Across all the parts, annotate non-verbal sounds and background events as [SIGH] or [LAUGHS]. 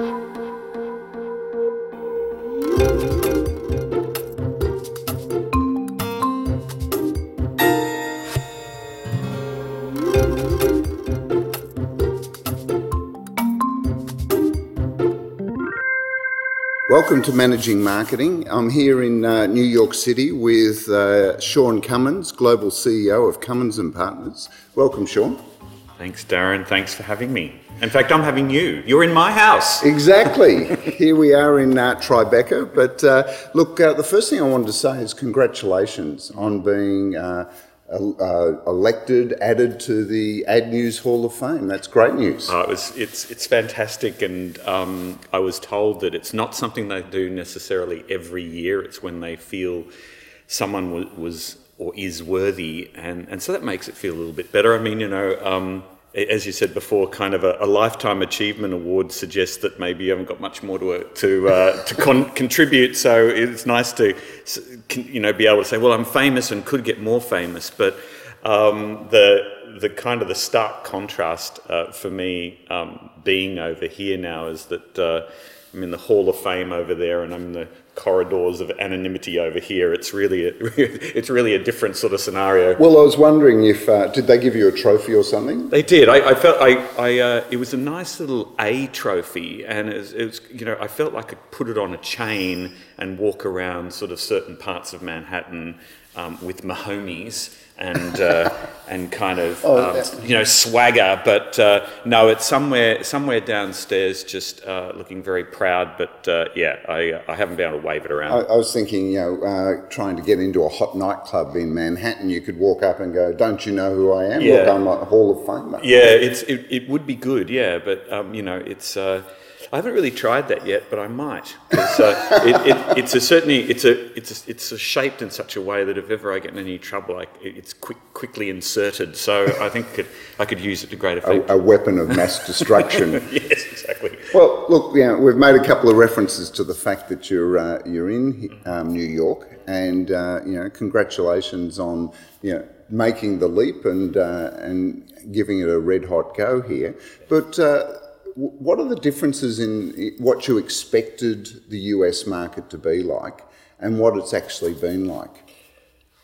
Welcome to Managing Marketing. I'm here in uh, New York City with uh, Sean Cummins, Global CEO of Cummins and Partners. Welcome, Sean. Thanks, Darren. Thanks for having me. In fact, I'm having you. You're in my house. Exactly. [LAUGHS] here we are in uh, Tribeca. But uh, look, uh, the first thing I wanted to say is congratulations on being uh, uh, elected, added to the Ad News Hall of Fame. That's great news. Uh, it was, it's, it's fantastic, and um, I was told that it's not something they do necessarily every year. It's when they feel someone was, was or is worthy, and, and so that makes it feel a little bit better. I mean, you know, um, as you said before, kind of a, a, lifetime achievement award suggests that maybe you haven't got much more to to uh, to con- [LAUGHS] contribute. So it's nice to you know be able to say, well, I'm famous and could get more famous. But um, the the kind of the stark contrast uh, for me um, being over here now is that uh, I'm in the Hall of Fame over there, and I'm the corridors of anonymity over here. It's really a, [LAUGHS] it's really a different sort of scenario. Well, I was wondering if uh, did they give you a trophy or something? They did. I, I felt I, I uh, it was a nice little A trophy, and it was, it was, you know I felt like I could put it on a chain and walk around sort of certain parts of Manhattan um, with my homies and uh, and kind of oh, um, you know swagger. But uh, no, it's somewhere somewhere downstairs, just uh, looking very proud. But uh, yeah, I, I haven't been able to wave it around. I, I was thinking, you know, uh, trying to get into a hot nightclub in Manhattan, you could walk up and go, "Don't you know who I am? Yeah. Look, I'm a Hall of Fame." Yeah, it's it, it would be good. Yeah, but um, you know, it's uh, I haven't really tried that yet, but I might. Uh, it, it, it's a certainly it's a it's a, it's a shaped in such a way that if ever I get in any trouble, I, it's quick, quickly inserted. So I think I could, I could use it to great effect. A, a weapon of mass destruction. [LAUGHS] yes, exactly. Well, look, you know, we've made a couple of references to the fact that you're uh, you're in um, New York, and uh, you know, congratulations on you know making the leap and uh, and giving it a red hot go here, but uh, what are the differences in what you expected the US market to be like and what it's actually been like?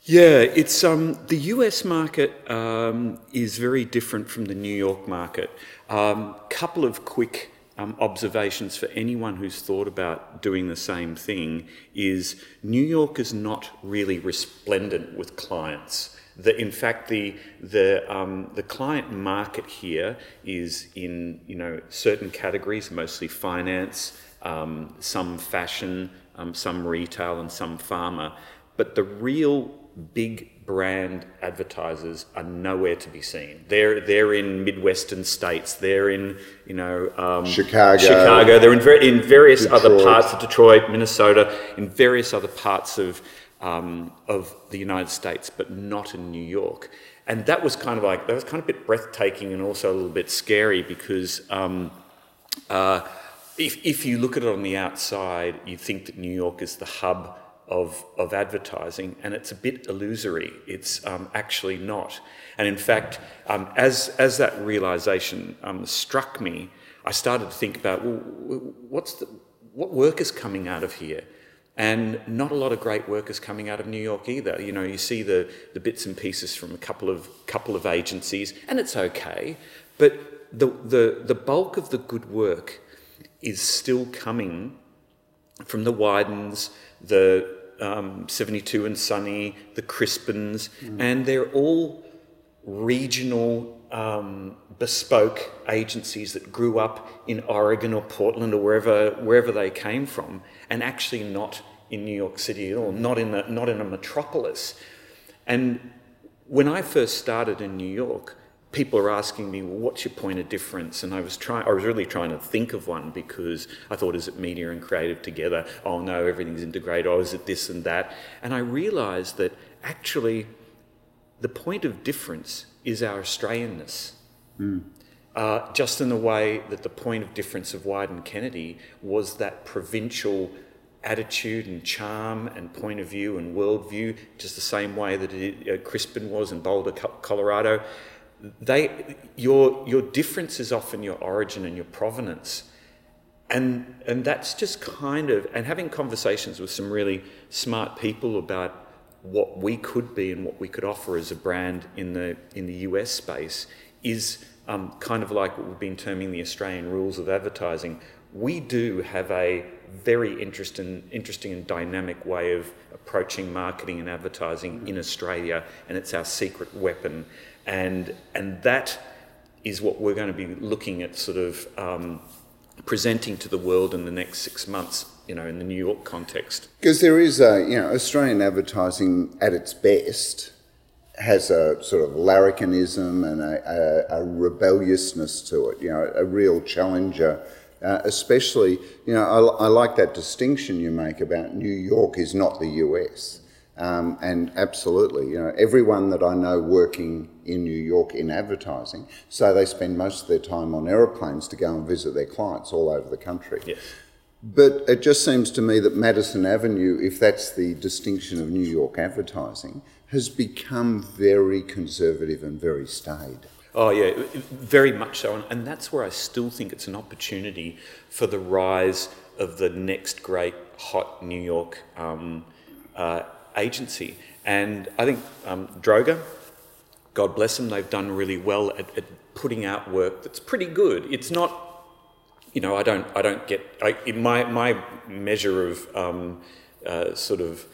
Yeah, it's um, the US market um, is very different from the New York market. A um, couple of quick um, observations for anyone who's thought about doing the same thing is New York is not really resplendent with clients the, in fact, the, the, um, the client market here is in you know, certain categories, mostly finance, um, some fashion, um, some retail, and some pharma. But the real big brand advertisers are nowhere to be seen. They're they're in midwestern states. They're in you know um, Chicago. Chicago. They're in, ver- in various Detroit. other parts of Detroit, Minnesota, in various other parts of um, of the United States, but not in New York. And that was kind of like, that was kind of a bit breathtaking and also a little bit scary because um, uh, if, if you look at it on the outside, you think that New York is the hub of, of advertising, and it's a bit illusory. It's um, actually not. And in fact, um, as, as that realization um, struck me, I started to think about well, what's the, what work is coming out of here? And not a lot of great workers coming out of New York either. You know, you see the, the bits and pieces from a couple of couple of agencies, and it's okay, but the the the bulk of the good work is still coming from the Wiedens, the um, 72 and Sunny, the Crispins, mm. and they're all regional um, bespoke agencies that grew up in Oregon or Portland or wherever wherever they came from, and actually not in New York City at all, not in a, not in a metropolis. And when I first started in New York, people are asking me, well, what's your point of difference? And I was trying, I was really trying to think of one because I thought, is it media and creative together? Oh no, everything's integrated. Oh, is it this and that? And I realised that actually, the point of difference is our Australianness. Mm. Uh, just in the way that the point of difference of Wieden+Kennedy was that provincial attitude and charm and point of view and worldview, just the same way that it, uh, Crispin was in Boulder, Colorado. They, your, your difference is often your origin and your provenance. and and that's just kind of and having conversations with some really smart people about what we could be and what we could offer as a brand in the in the US space is um, kind of like what we've been terming the Australian rules of advertising. We do have a very interesting, interesting and dynamic way of approaching marketing and advertising in Australia, and it's our secret weapon. And and that is what we're going to be looking at, sort of um, presenting to the world in the next six months. You know, in the New York context, because there is a you know Australian advertising at its best has a sort of larrikinism and a, a, a rebelliousness to it. You know, a real challenger. Uh, especially, you know, I, I, like that distinction you make about New York is not the US. Um, and absolutely, you know, everyone that I know working in New York in advertising, so they spend most of their time on aeroplanes to go and visit their clients all over the country. Yes. But it just seems to me that Madison Avenue, if that's the distinction of New York advertising, has become very conservative and very staid. Oh, yeah, very much so. And that's where I still think it's an opportunity for the rise of the next great hot New York um, uh, agency. And I think um, Droga, God bless them, they've done really well at, at, putting out work that's pretty good. It's not, you know, I don't, I don't get, I, my, my measure of um, uh, sort of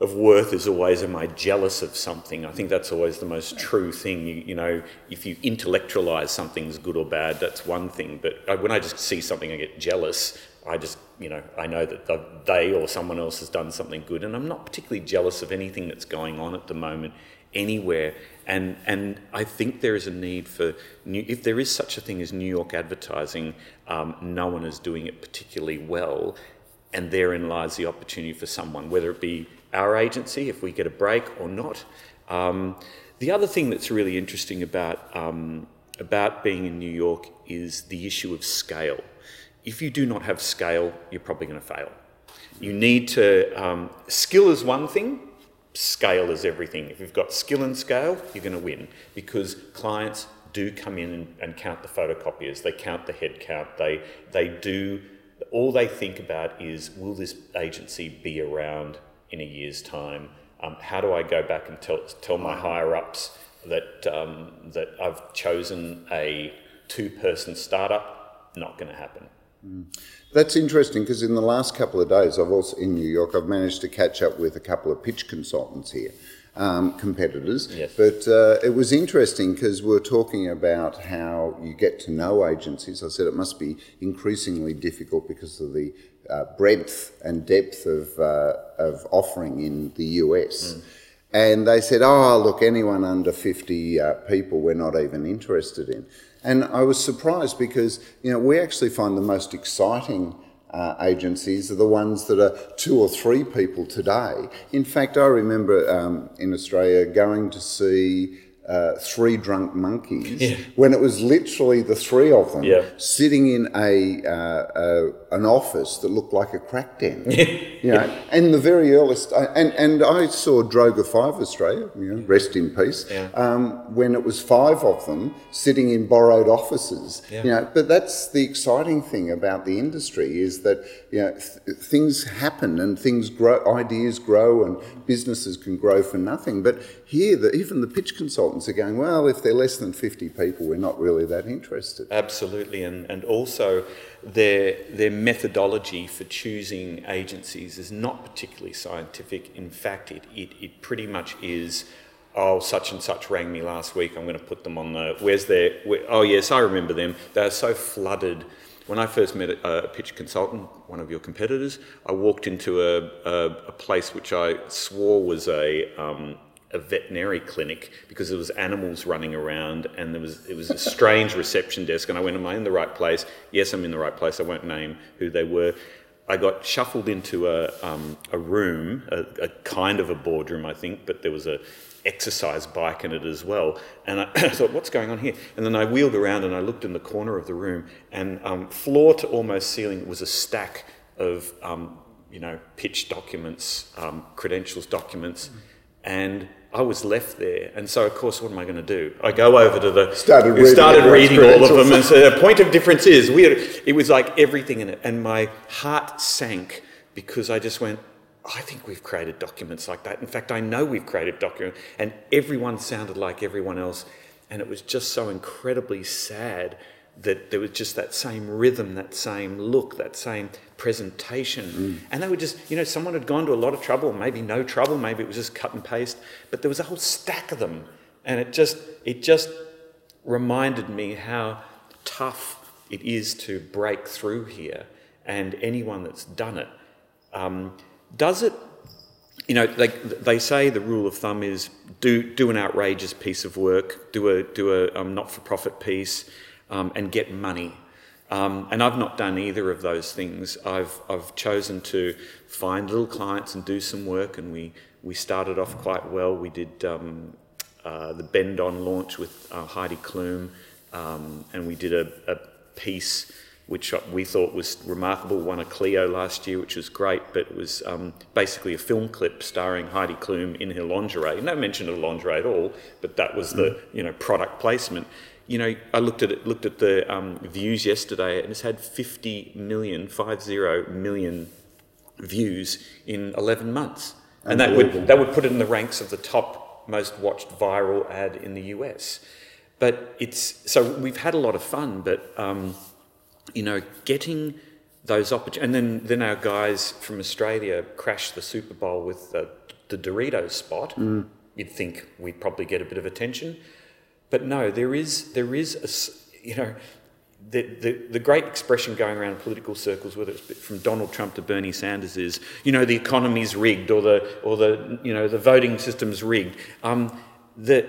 of worth is always am I jealous of something? I think that's always the most true thing. You, you know, if you intellectualize something's good or bad, that's one thing. But when I just see something, I get jealous. I just, you know, I know that they or someone else has done something good, and I'm not particularly jealous of anything that's going on at the moment anywhere. And and I think there is a need for new, if there is such a thing as New York advertising, um, no one is doing it particularly well, and therein lies the opportunity for someone, whether it be our agency if we get a break or not. Um, the other thing that's really interesting about, um, about being in New York is the issue of scale. If you do not have scale, you're probably going to fail. You need to, um, skill is one thing, scale is everything. If you've got skill and scale, you're going to win because clients do come in and, and count the photocopiers, they count the head count, they, they do, all they think about is will this agency be around in a year's time? Um, how do I go back and tell, tell my higher ups that, um, that I've chosen a two person startup? Not going to happen. Mm. That's interesting because in the last couple of days, I've also in New York, I've managed to catch up with a couple of pitch consultants here um, competitors. Yes. But uh, it was interesting because we are talking about how you get to know agencies. I said it must be increasingly difficult because of the uh, breadth and depth of, uh, of offering in the US. Mm. And they said, oh, look, anyone under 50 uh, people we're not even interested in. And I was surprised because, you know, we actually find the most exciting uh, agencies are the ones that are two or three people today. In fact, I remember um, in Australia going to see uh, Three Drunk Monkeys yeah. when it was literally the three of them yeah. sitting in a, uh, an office that looked like a crack den. Yeah. [LAUGHS] you know, and the very earliest, uh, and, and I saw Droga 5 Australia, you know, rest in peace, yeah. um, when it was five of them sitting in borrowed offices. You know, but that's the exciting thing about the industry is that you know, th- things happen and things grow, ideas grow and businesses can grow for nothing. But here, the, even the pitch consultants are going, well, if they're less than 50 people, we're not really that interested. Absolutely. And, and also, their, their methodology for choosing agencies is not particularly scientific. In fact, it, it, it pretty much is oh, such and such rang me last week, I'm going to put them on the, where's their, where, oh yes, I remember them. They're so flooded. When I first met a, a pitch consultant, one of your competitors, I walked into a, a, a place which I swore was a, um, a veterinary clinic because there was animals running around and there was it was a strange reception desk and I went, Am I in the right place? Yes, I'm in the right place. I won't name who they were. I got shuffled into a, um, a room, a, a, kind of a boardroom, I think, but there was a exercise bike in it as well. And I [COUGHS] thought, what's going on here? And then I wheeled around and I looked in the corner of the room, and um, floor to almost ceiling was a stack of, um, you know, pitch documents, um, credentials documents, and I was left there, and so of course, what am I going to do? I go over to the started reading, started reading all of them, and so the point of difference is we. Had, it was like everything in it, and my heart sank because I just went. I think we've created documents like that. In fact, I know we've created documents, and everyone sounded like everyone else, and it was just so incredibly sad that there was just that same rhythm, that same look, that same presentation. Mm. And they were just, you know, someone had gone to a lot of trouble, maybe no trouble, maybe it was just cut and paste, but there was a whole stack of them. And it just, it just reminded me how tough it is to break through here. And anyone that's done it um, does it. You know, they, they say the rule of thumb is do do an outrageous piece of work, do a do a um, not for profit piece, um, and get money. Um, and I've not done either of those things. I've, I've chosen to find little clients and do some work, and we, we started off quite well. We did um, uh, the Bendon launch with uh, Heidi Klum, um, and we did a, a, piece which we thought was remarkable, won a Clio last year, which was great, but it was um, basically a film clip starring Heidi Klum in her lingerie. No mention of lingerie at all, but that was the you know product placement you know, I looked at it, looked at the um, views yesterday, and it's had 50 million, 50 million views in 11 months, and that would that would put it in the ranks of the top most watched viral ad in the US. But it's so we've had a lot of fun, but um, you know, getting those opportunities, and then then our guys from Australia crashed the Super Bowl with the, the Doritos spot. Mm. You'd think we'd probably get a bit of attention but no, there is, there is a, you know, the, the, the great expression going around in political circles, whether it's from Donald Trump to Bernie Sanders, is, you know, the economy's rigged or the, or the, you know, the voting system's rigged. Um, the,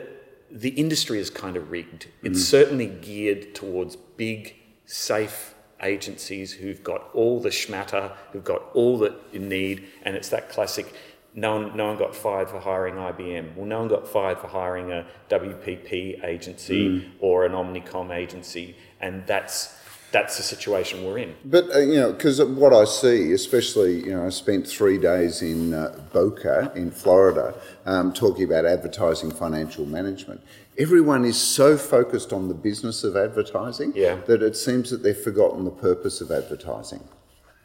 the industry is kind of rigged. It's mm. certainly geared towards big, safe agencies who've got all the schmatter, who've got all that you need, and it's that classic no one, no one got fired for hiring IBM. Well, no one got fired for hiring a WPP agency mm. or an Omnicom agency, and that's that's the situation we're in. But uh, you know, because what I see, especially you know, I spent three days in uh, Boca in Florida um, talking about advertising financial management. Everyone is so focused on the business of advertising yeah. that it seems that they've forgotten the purpose of advertising.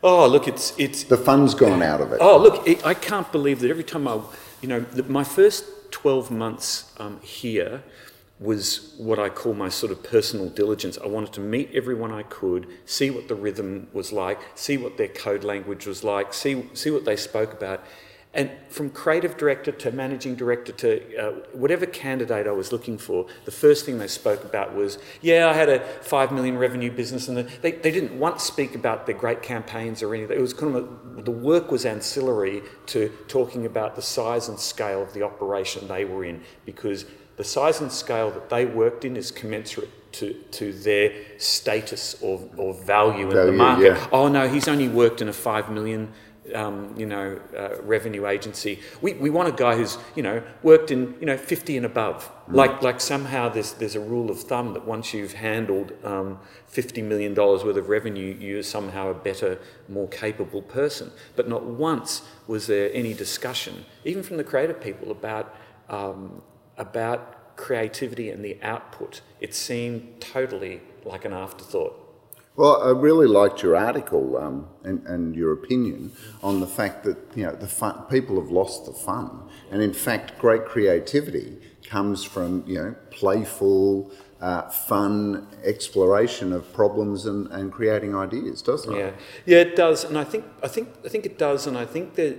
Oh, look, it's it's the fun's gone out of it. Oh, look, it, I can't believe that every time I, you know, the, my first twelve months um, here was what I call my sort of personal diligence. I wanted to meet everyone I could, see what the rhythm was like, see what their code language was like, see see what they spoke about, and from creative director to managing director to uh, whatever candidate I was looking for, the first thing they spoke about was, yeah, I had a five million revenue business, and they, they didn't once speak about their great campaigns or anything. It was kind of a, the work was ancillary to talking about the size and scale of the operation they were in, because the size and scale that they worked in is commensurate to, to their status or, or value, value in the market. Yeah. Oh no, he's only worked in a five million um, you know, uh, revenue agency. We, we want a guy who's, you know, worked in, you know, 50 and above. Mm. Like, like somehow there's, there's a rule of thumb that once you've handled um, $50 million worth of revenue, you're somehow a better, more capable person. But not once was there any discussion, even from the creative people, about, um, about creativity and the output. It seemed totally like an afterthought. Well, I really liked your article um, and, and, your opinion on the fact that you know the fun, people have lost the fun, and in fact, great creativity comes from you know playful, uh, fun exploration of problems and, and creating ideas, doesn't it? Yeah, yeah, it does, and I think I think I think it does, and I think that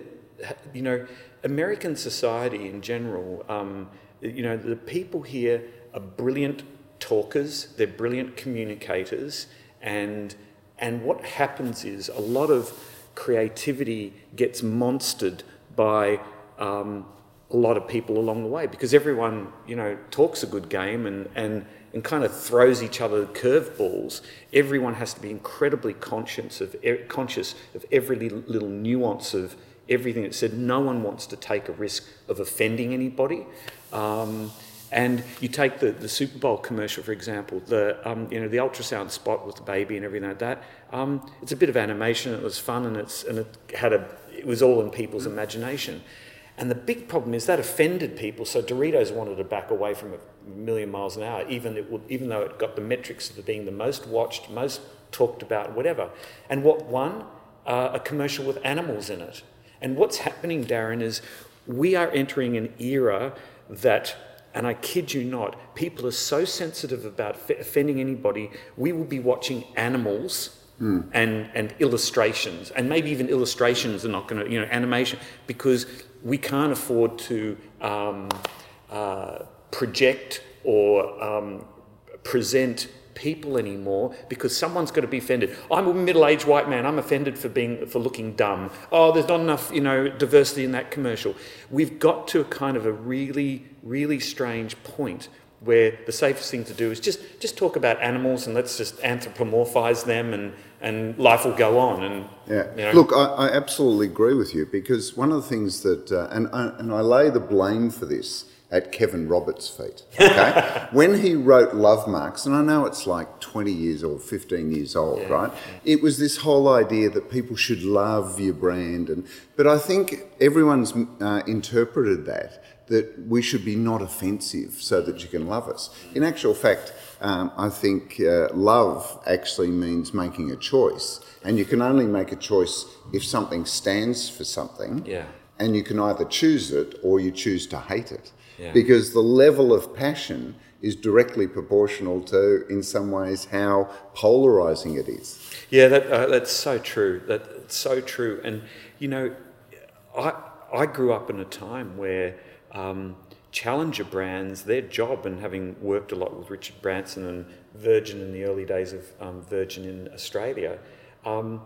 you know American society in general, um, you know, the people here are brilliant talkers, they're brilliant communicators and, and what happens is a lot of creativity gets monstered by um, a lot of people along the way because everyone, you know, talks a good game and, and, and kind of throws each other curveballs. Everyone has to be incredibly conscious of, conscious of every little, little nuance of everything that's said. No one wants to take a risk of offending anybody. Um, and you take the, the Super Bowl commercial, for example, the, um, you know, the ultrasound spot with the baby and everything like that. Um, it's a bit of animation, it was fun, and, it's, and it, had a, it was all in people's imagination. And the big problem is that offended people. So Doritos wanted to back away from a million miles an hour, even, it would, even though it got the metrics of being the most watched, most talked about, whatever. And what won? Uh, a commercial with animals in it. And what's happening, Darren, is we are entering an era that, and I kid you not, people are so sensitive about offending anybody, we will be watching animals Mm. and and illustrations, and maybe even illustrations are not going to, you know, animation, because we can't afford to um, uh, project or um, present people anymore because someone's got to be offended. I'm a middle-aged white man. I'm offended for being for looking dumb. Oh, there's not enough, you know, diversity in that commercial. We've got to a kind of a really, really strange point where the safest thing to do is just just talk about animals and let's just anthropomorphize them and and life will go on. And yeah, you know. look, I, I, absolutely agree with you because one of the things that uh, and I, and I lay the blame for this at Kevin Roberts' feet. Okay, [LAUGHS] when he wrote Lovemarks, and I know it's like twenty years or fifteen years old, yeah. right? It was this whole idea that people should love your brand, and but I think everyone's uh, interpreted that that we should be not offensive so that you can love us. In actual fact, um, I think uh, love actually means making a choice. And you can only make a choice if something stands for something. Yeah. And you can either choose it or you choose to hate it. Yeah. Because the level of passion is directly proportional to, in some ways, how polarizing it is. Yeah, that, uh, that's so true. That's so true. And, you know, I, I grew up in a time where um, challenger brands, their job, and having worked a lot with Richard Branson and Virgin in the early days of um, Virgin in Australia, um,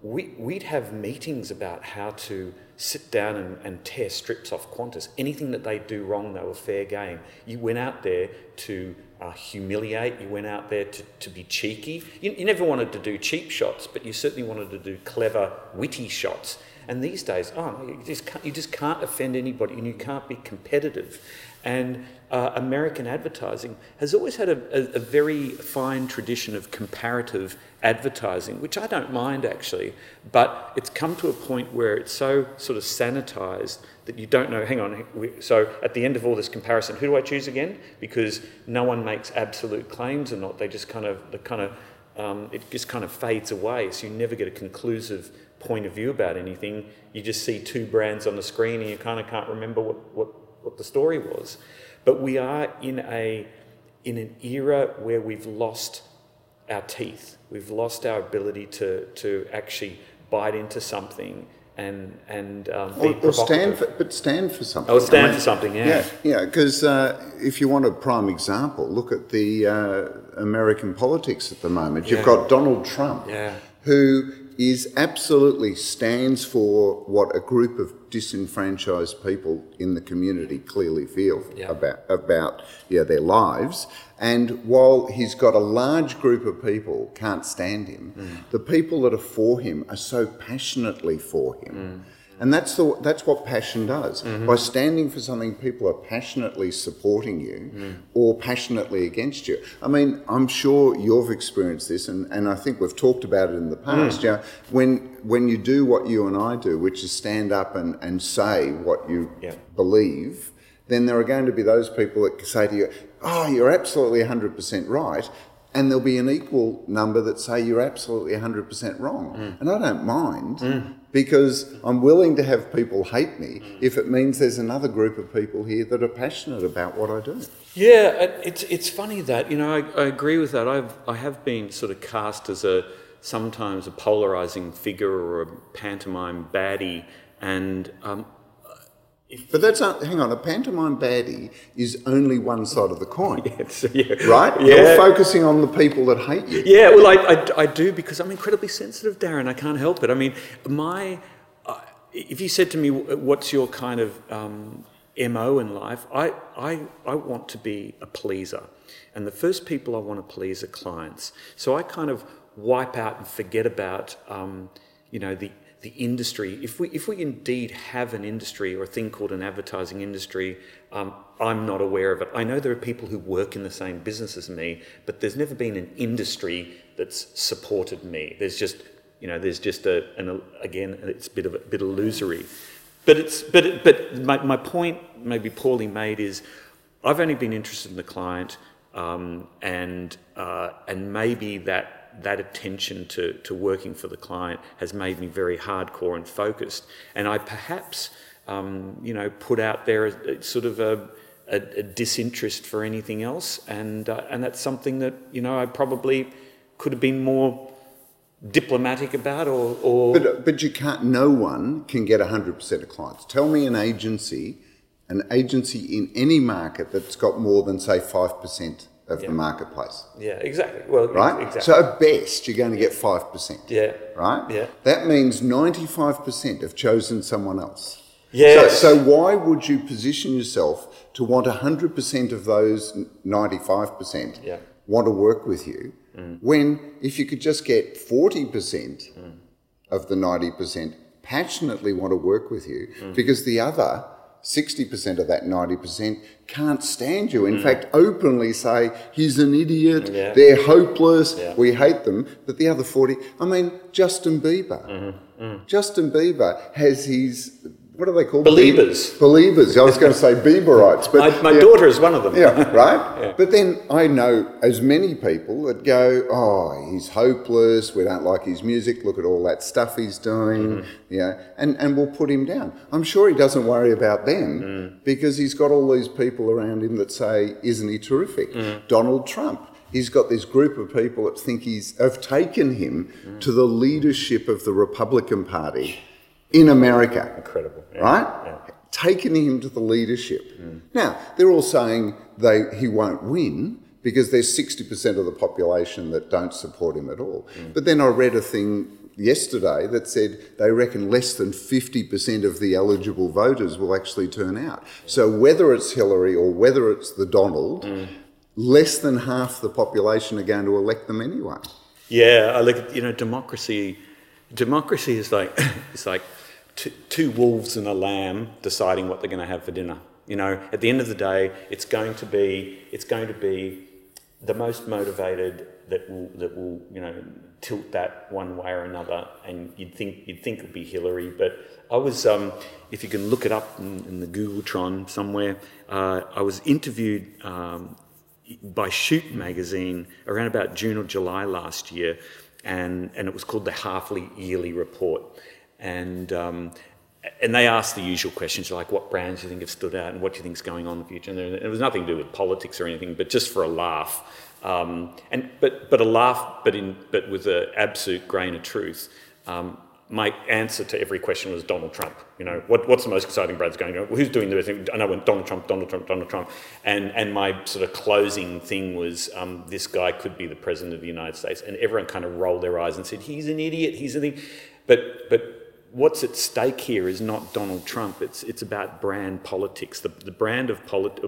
we, would have meetings about how to sit down and, and, tear strips off Qantas. Anything that they do wrong, they were fair game. You went out there to uh, humiliate, you went out there to, to be cheeky. You, you never wanted to do cheap shots, but you certainly wanted to do clever, witty shots. And these days, oh, you just can't, you just can't offend anybody and you can't be competitive. And uh, American advertising has always had a, a, a, very fine tradition of comparative advertising, which I don't mind actually, but it's come to a point where it's so sort of sanitized that you don't know, hang on, so at the end of all this comparison, who do I choose again? Because no one makes absolute claims or not, they just kind of, the kind of, um, it just kind of fades away, so you never get a conclusive point of view about anything. You just see two brands on the screen and you kind of can't remember what, what, what the story was. But we are in a in an era where we've lost our teeth. We've lost our ability to to actually bite into something and and um, or, or stand for, but stand for something. Oh, stand I mean, for something, yeah. Yeah, yeah. Because uh, if you want a prime example, look at the uh, American politics at the moment. You've yeah. got Donald Trump, yeah. who is absolutely stands for what a group of disenfranchised people in the community clearly feel yeah. about about yeah, their lives. And while he's got a large group of people can't stand him, mm. the people that are for him are so passionately for him. Mm and that's, the, that's what passion does. Mm-hmm. By standing for something, people are passionately supporting you mm. or passionately against you. I mean, I'm sure you've experienced this, and, and I think we've talked about it in the past. Mm. You know, when, when you do what you and I do, which is stand up and, and say what you yeah. believe, then there are going to be those people that say to you, Oh, you're absolutely 100% right and there'll be an equal number that say you're absolutely 100% wrong. Mm. And I don't mind mm. Because I'm willing to have people hate me mm. if it means there's another group of people here that are passionate about what I do. Yeah, it's, it's funny that, you know, I, I agree with that. I've, I have been sort of cast as a sometimes a polarizing figure or a pantomime baddie. And um, but that's not, hang on, a pantomime baddie is only one side of the coin. [LAUGHS] yes, yeah. Right? Yeah. You're focusing on the people that hate you. Yeah, well, I, I, I, do because I'm incredibly sensitive, Darren. I can't help it. I mean, my, uh, if you said to me, what's your kind of um, MO in life, I, I, I want to be a pleaser. And the first people I want to please are clients. So I kind of wipe out and forget about, um, you know, the the industry, if we, if we indeed have an industry or a thing called an advertising industry, um, I'm not aware of it. I know there are people who work in the same business as me, but there's never been an industry that's supported me. There's just, you know, there's just a, an, again, it's a bit of a bit illusory. But it's but but my, my point, maybe poorly made, is I've only been interested in the client, um, and uh, and maybe that that attention to to working for the client has made me very hardcore and focused, and I perhaps um, you know put out there a, a sort of a, a, a, disinterest for anything else, and uh, and that's something that you know I probably could have been more diplomatic about or, or... But, but you can't no one can get 100% of clients. Tell me an agency an agency in any market that's got more than say 5% of yeah. the marketplace yeah exactly well right exactly. so at best you're going to get 5% yeah right yeah that means 95% have chosen someone else yeah. So, so, why would you position yourself to want 100% of those 95% yeah. want to work with you Mm. When if you could just get 40% mm. of the 90% passionately want to work with you mm. because the other 60% of that 90% can't stand you. In mm. fact, openly say, he's an idiot, yeah. they're hopeless, yeah. we hate them. But the other 40, I mean, Justin Bieber. Mm-hmm. Mm. Justin Bieber has his what are they called? Believers. Believers. I was going to say Bieberites, but my, my yeah, daughter is one of them. Yeah, right. [LAUGHS] yeah. But then I know as many people that go, "Oh, he's hopeless. We don't like his music. Look at all that stuff he's doing." Mm-hmm. Yeah, and and we'll put him down. I'm sure he doesn't worry about them mm. because he's got all these people around him that say, "Isn't he terrific?" Mm. Donald Trump he's got this group of people that think he's have taken him mm. to the leadership of the Republican Party in America. Incredible. Yeah. Right? Yeah. Taking him to the leadership. Mm. Now, they're all saying they, he won't win because there's 60% of the population that don't support him at all. Mm. But then I read a thing yesterday that said they reckon less than 50% of the eligible voters will actually turn out. So whether it's Hillary or whether it's the Donald, mm. less than half the population are going to elect them anyway. Yeah, I look, at, you know, democracy democracy is like [LAUGHS] it's like t- two wolves and a lamb deciding what they're going to have for dinner. You know, at the end of the day, it's going to be it's going to be the most motivated that will that will you know tilt that one way or another. And you'd think you'd think it'd be Hillary, but I was um, if you can look it up in, in the Googletron somewhere. Uh, I was interviewed um, by Shoot magazine around about June or July last year, and and it was called the Halfly Yearly Report. And um, and they asked the usual questions like what brands do you think have stood out and what do you think is going on in the future? And it was nothing to do with politics or anything but just for a laugh. Um, and but but a laugh but in but with an absolute grain of truth. Um, my answer to every question was Donald Trump. You know, what, what's the most exciting brands going on? Who's doing the best thing? I know when Donald Trump, Donald Trump, Donald Trump. And, and my sort of closing thing was um, this guy could be the president of the United States. And everyone kind of rolled their eyes and said, he's an idiot, he's an idiot. But, but what's at stake here is not Donald Trump. It's it's about brand politics. The the brand of polit-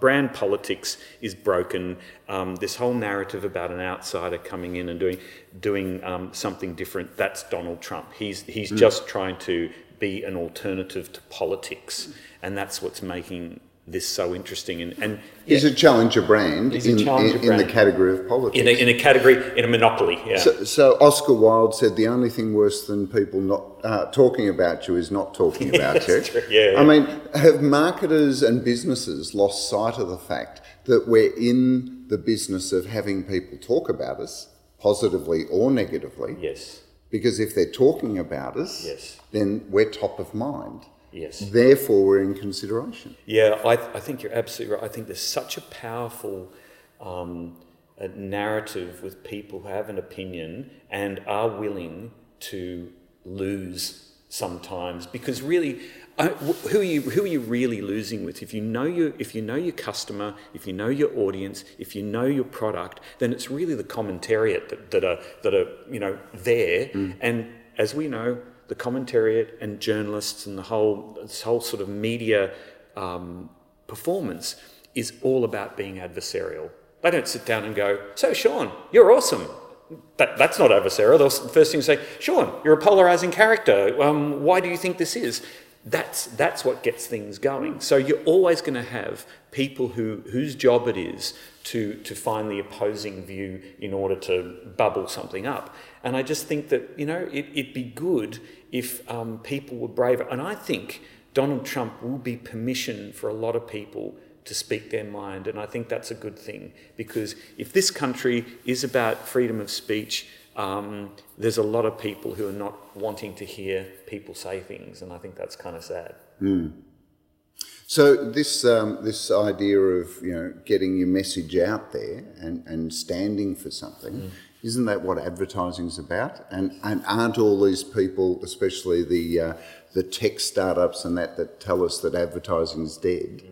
brand politics is broken. Um, this whole narrative about an outsider coming in and doing doing um, something different. That's Donald Trump. He's he's mm. just trying to be an alternative to politics, and that's what's making this so interesting. And, and he's a challenger brand, in, challenger in, brand. in, the category of politics. In a, in a category, in a monopoly, yeah. So, so, Oscar Wilde said the only thing worse than people not uh, talking about you is not talking [LAUGHS] about you. Yeah, yeah, I mean, have marketers and businesses lost sight of the fact that we're in the business of having people talk about us, positively or negatively? Yes. Because if they're talking about us, yes. then we're top of mind. Yes. Therefore, we're in consideration. Yeah, I, th- I think you're absolutely right. I think there's such a powerful um, a narrative with people who have an opinion and are willing to lose sometimes because really who are you who are you really losing with if you know your if you know your customer if you know your audience if you know your product then it's really the commentariat that, that are that are you know there mm. and as we know the commentariat and journalists and the whole this whole sort of media um, performance is all about being adversarial. They don't sit down and go, "So, Sean, you're awesome." That, that's not adversarial. The first thing to say, "Sean, you're a polarizing character. Um, why do you think this is?" that's that's what gets things going. So you're always going to have people who whose job it is to to find the opposing view in order to bubble something up. And I just think that you know it, it, would be good if um, people were braver. And I think Donald Trump will be permission for a lot of people to speak their mind. And I think that's a good thing because if this country is about freedom of speech um, there's a lot of people who are not wanting to hear people say things, and I think that's kind of sad. Mm. So this um, this idea of you know getting your message out there and, and standing for something, mm. Isn't that what advertising is about? And and aren't all these people, especially the uh, the tech startups and that that tell us that advertising is dead,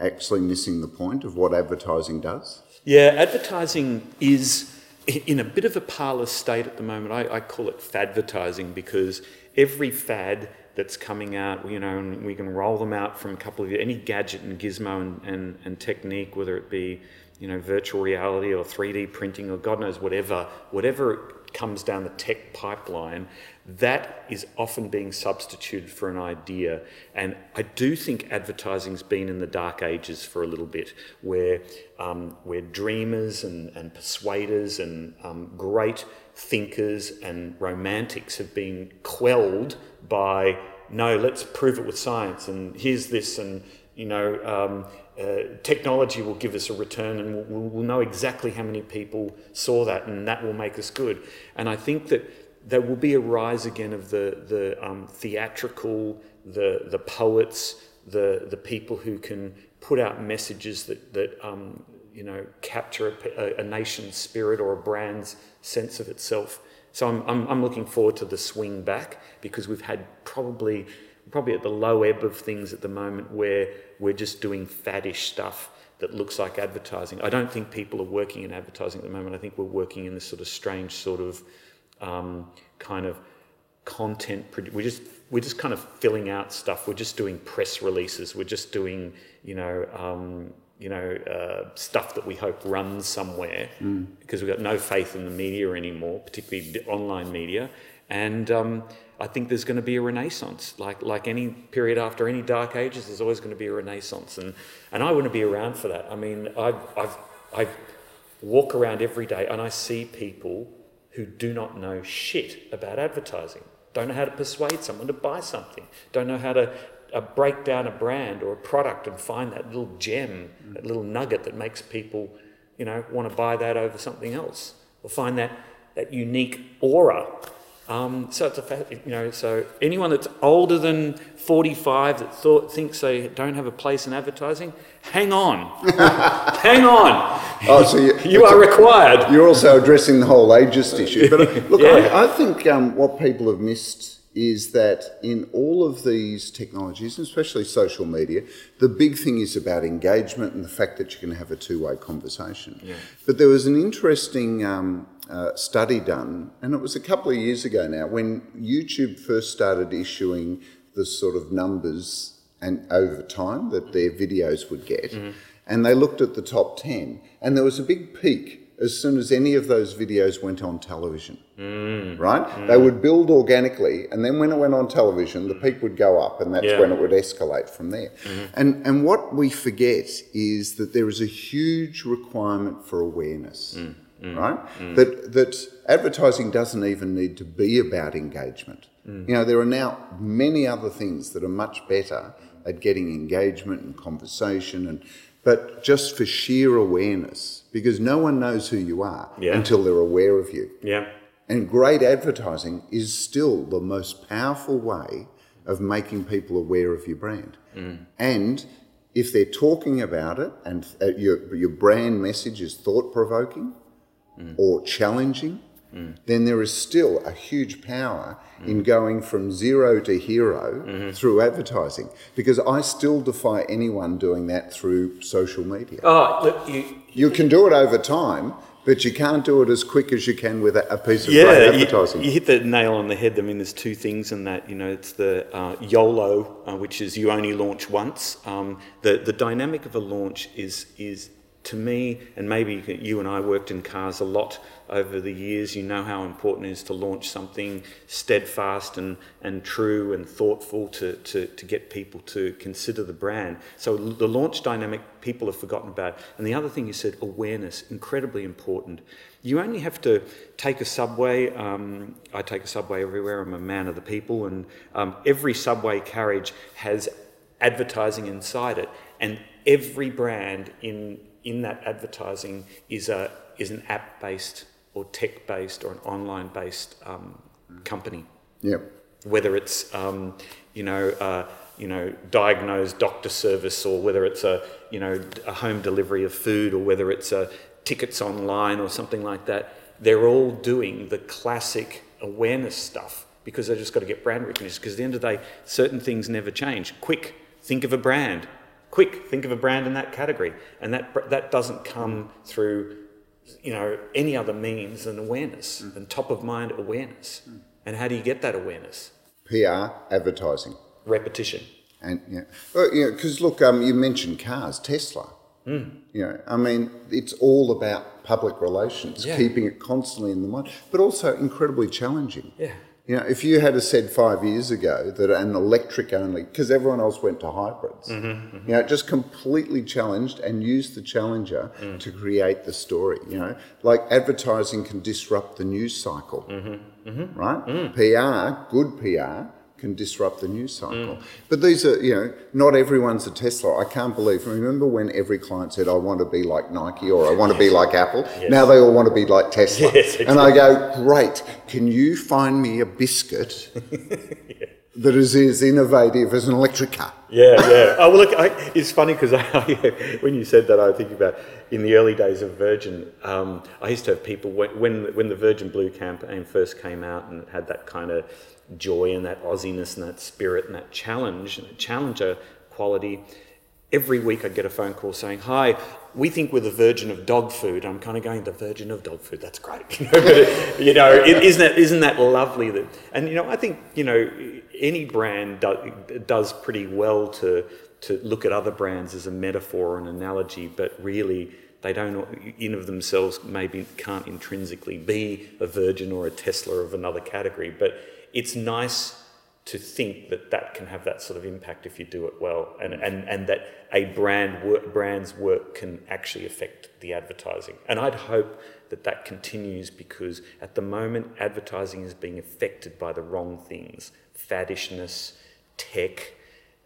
actually missing the point of what advertising does? Yeah, advertising is in a bit of a parlous state at the moment. I, I, call it fadvertising because every fad that's coming out, you know, and we can roll them out from a couple of any gadget and gizmo and, and, and technique, whether it be, you know, virtual reality or 3D printing or God knows whatever, whatever comes down the tech pipeline, that is often being substituted for an idea. And I do think advertising's been in the dark ages for a little bit, where, um, where dreamers and, and persuaders and um, great thinkers and romantics have been quelled by, no, let's prove it with science, and here's this, and, you know, um, uh, technology will give us a return and we'll, we'll, know exactly how many people saw that and that will make us good. And I think that there will be a rise again of the, the um, theatrical, the, the poets, the, the people who can put out messages that, that um, you know, capture a, a, nation's spirit or a brand's sense of itself. So I'm, I'm, I'm looking forward to the swing back because we've had probably probably at the low ebb of things at the moment where we're just doing faddish stuff that looks like advertising. I don't think people are working in advertising at the moment. I think we're working in this sort of strange sort of um, kind of content. We're just we're just kind of filling out stuff. We're just doing press releases. We're just doing you know um, you know uh, stuff that we hope runs somewhere mm. because we've got no faith in the media anymore, particularly online media. And um, I think there's going to be a renaissance. Like like any period after any dark ages, there's always going to be a renaissance, and and I want to be around for that. I mean, I've I've I walk around every day and I see people who do not know shit about advertising, don't know how to persuade someone to buy something, don't know how to uh, break down a brand or a product and find that little gem, that little nugget that makes people, you know, want to buy that over something else, or find that that unique aura um, so it's a you know so anyone that's older than 45 that thought thinks they don't have a place in advertising, hang on, [LAUGHS] hang on. Oh, so you, [LAUGHS] you are a, required. You're also addressing the whole ageist issue. But uh, [LAUGHS] look, yeah. I, I, think um, what people have missed is that in all of these technologies, especially social media, the big thing is about engagement and the fact that you can have a two-way conversation. Yeah. But there was an interesting um, uh, study done, and it was a couple of years ago now, when YouTube first started issuing the sort of numbers and over time that their videos would get, mm-hmm. and they looked at the top ten, and there was a big peak as soon as any of those videos went on television. Mm. Right? Mm. They would build organically, and then when it went on television, the peak would go up, and that's yeah. when it would escalate from there. Mm-hmm. And, and what we forget is that there is a huge requirement for awareness. Mm. Mm. Right? Mm. That, that advertising doesn't even need to be about engagement. Mm. You know, there are now many other things that are much better at getting engagement and conversation and but just for sheer awareness, because no one knows who you are yeah. until they're aware of you. Yeah. And great advertising is still the most powerful way of making people aware of your brand. Mm. And if they're talking about it and uh, your, your brand message is thought provoking mm. or challenging, mm. then there is still a huge power mm. in going from zero to hero mm-hmm. through advertising. Because I still defy anyone doing that through social media. Oh, look, you, you can do it over time, but you can't do it as quick as you can with a, piece of yeah, advertising. You, you, hit the nail on the head. I mean, there's two things in that. You know, it's the uh, YOLO, uh, which is you only launch once. Um, the the dynamic of a launch is is to me, and maybe you and I worked in cars a lot over the years. You know how important it is to launch something steadfast and, and true and thoughtful to, to, to get people to consider the brand. So the launch dynamic, people have forgotten about. And the other thing you said, awareness, incredibly important. You only have to take a subway. Um, I take a subway everywhere. I'm a man of the people, and um, every subway carriage has advertising inside it, and every brand in in that advertising is a is an app based or tech based or an online based um, company. Yep. Whether it's um, you know. Uh, you know, diagnosed doctor service, or whether it's a, you know, a home delivery of food, or whether it's a tickets online or something like that, they're all doing the classic awareness stuff because they've just got to get brand recognition. Because at the end of the day, certain things never change. Quick, think of a brand. Quick, think of a brand in that category, and that that doesn't come through, you know, any other means than awareness mm. and top of mind awareness. Mm. And how do you get that awareness? PR, advertising, repetition, and yeah, well, you know, because look, um, you mentioned cars, Tesla. Mm. You know, I mean, it's all about public relations, yeah. keeping it constantly in the mind, but also incredibly challenging. Yeah. You know, if you had said five years ago that an electric only, because everyone else went to hybrids, mm-hmm, mm-hmm. you know, just completely challenged and used the challenger mm. to create the story. You know, like advertising can disrupt the news cycle, mm-hmm, mm-hmm. right? Mm. PR, good PR, can disrupt the news cycle. Mm. But these are, you know, not everyone's a Tesla. I can't believe. Remember when every client said, "I want to be like Nike" or "I want to be like Apple." [LAUGHS] Yes. Now they all want to be like Tesla. Yes, exactly. And I go, "Great! Can you find me a biscuit?" yeah. [LAUGHS] That is as innovative as an electric car. Yeah, yeah. [LAUGHS] Oh, well, look, I, it's funny because when you said that, I think about in the early days of Virgin. Um, I used to have people when, when when the Virgin Blue campaign first came out and had that kind of joy and that Aussiness and that spirit and that challenge and that challenger quality. Every week I'd get a phone call saying, Hi, we think we're the virgin of dog food. I'm kind of going, The virgin of dog food, that's great. [LAUGHS] you know, isn't, that, isn't that lovely? That, and, you know, I think, you know, any brand do, does pretty well to, to look at other brands as a metaphor or an analogy, but really, they don't in of themselves maybe can't intrinsically be a virgin or a Tesla of another category, but it's nice to think that that can have that sort of impact if you do it well, and mm. and, and that a brand work, brand's work can actually affect the advertising. And I'd hope that that continues because at the moment advertising is being affected by the wrong things, faddishness, tech.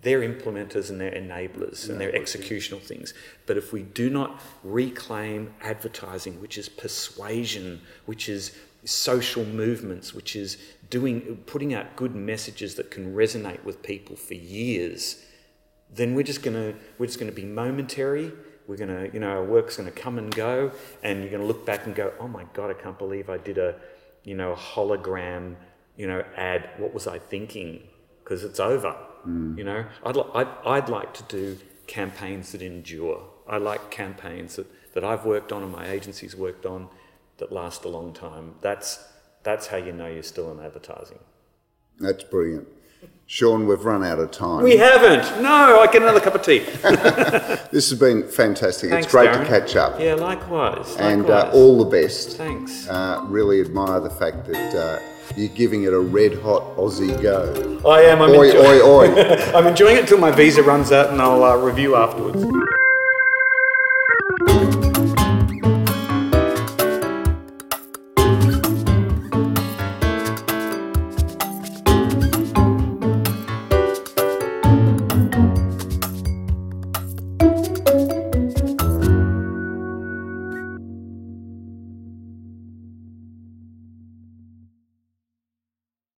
They're implementers and they're enablers and they're executional things. But if we do not reclaim advertising, which is persuasion, which is social movements, which is doing, putting out good messages that can resonate with people for years, then we're just gonna we're just gonna be momentary. We're gonna, you know, our work's gonna come and go, and you're gonna look back and go, oh my god, I can't believe I did a, you know, a hologram, you know, ad. What was I thinking? Because it's over. Mm. You know, I'd, I'd I'd like to do campaigns that endure. I like campaigns that, that I've worked on and my agency's worked on that last a long time. That's, that's how you know you're still in advertising. That's brilliant. Sean, we've run out of time. We haven't. No, I get another cup of tea. [LAUGHS] this has been fantastic. Thanks, it's great Darren. to catch up. Yeah, likewise. And Uh, all the best. Thanks. Uh, really admire the fact that uh, you're giving it a red hot Aussie go. I am. I'm oi, enjoy- oi, oi. [LAUGHS] I'm enjoying it until my visa runs out and I'll uh, review afterwards.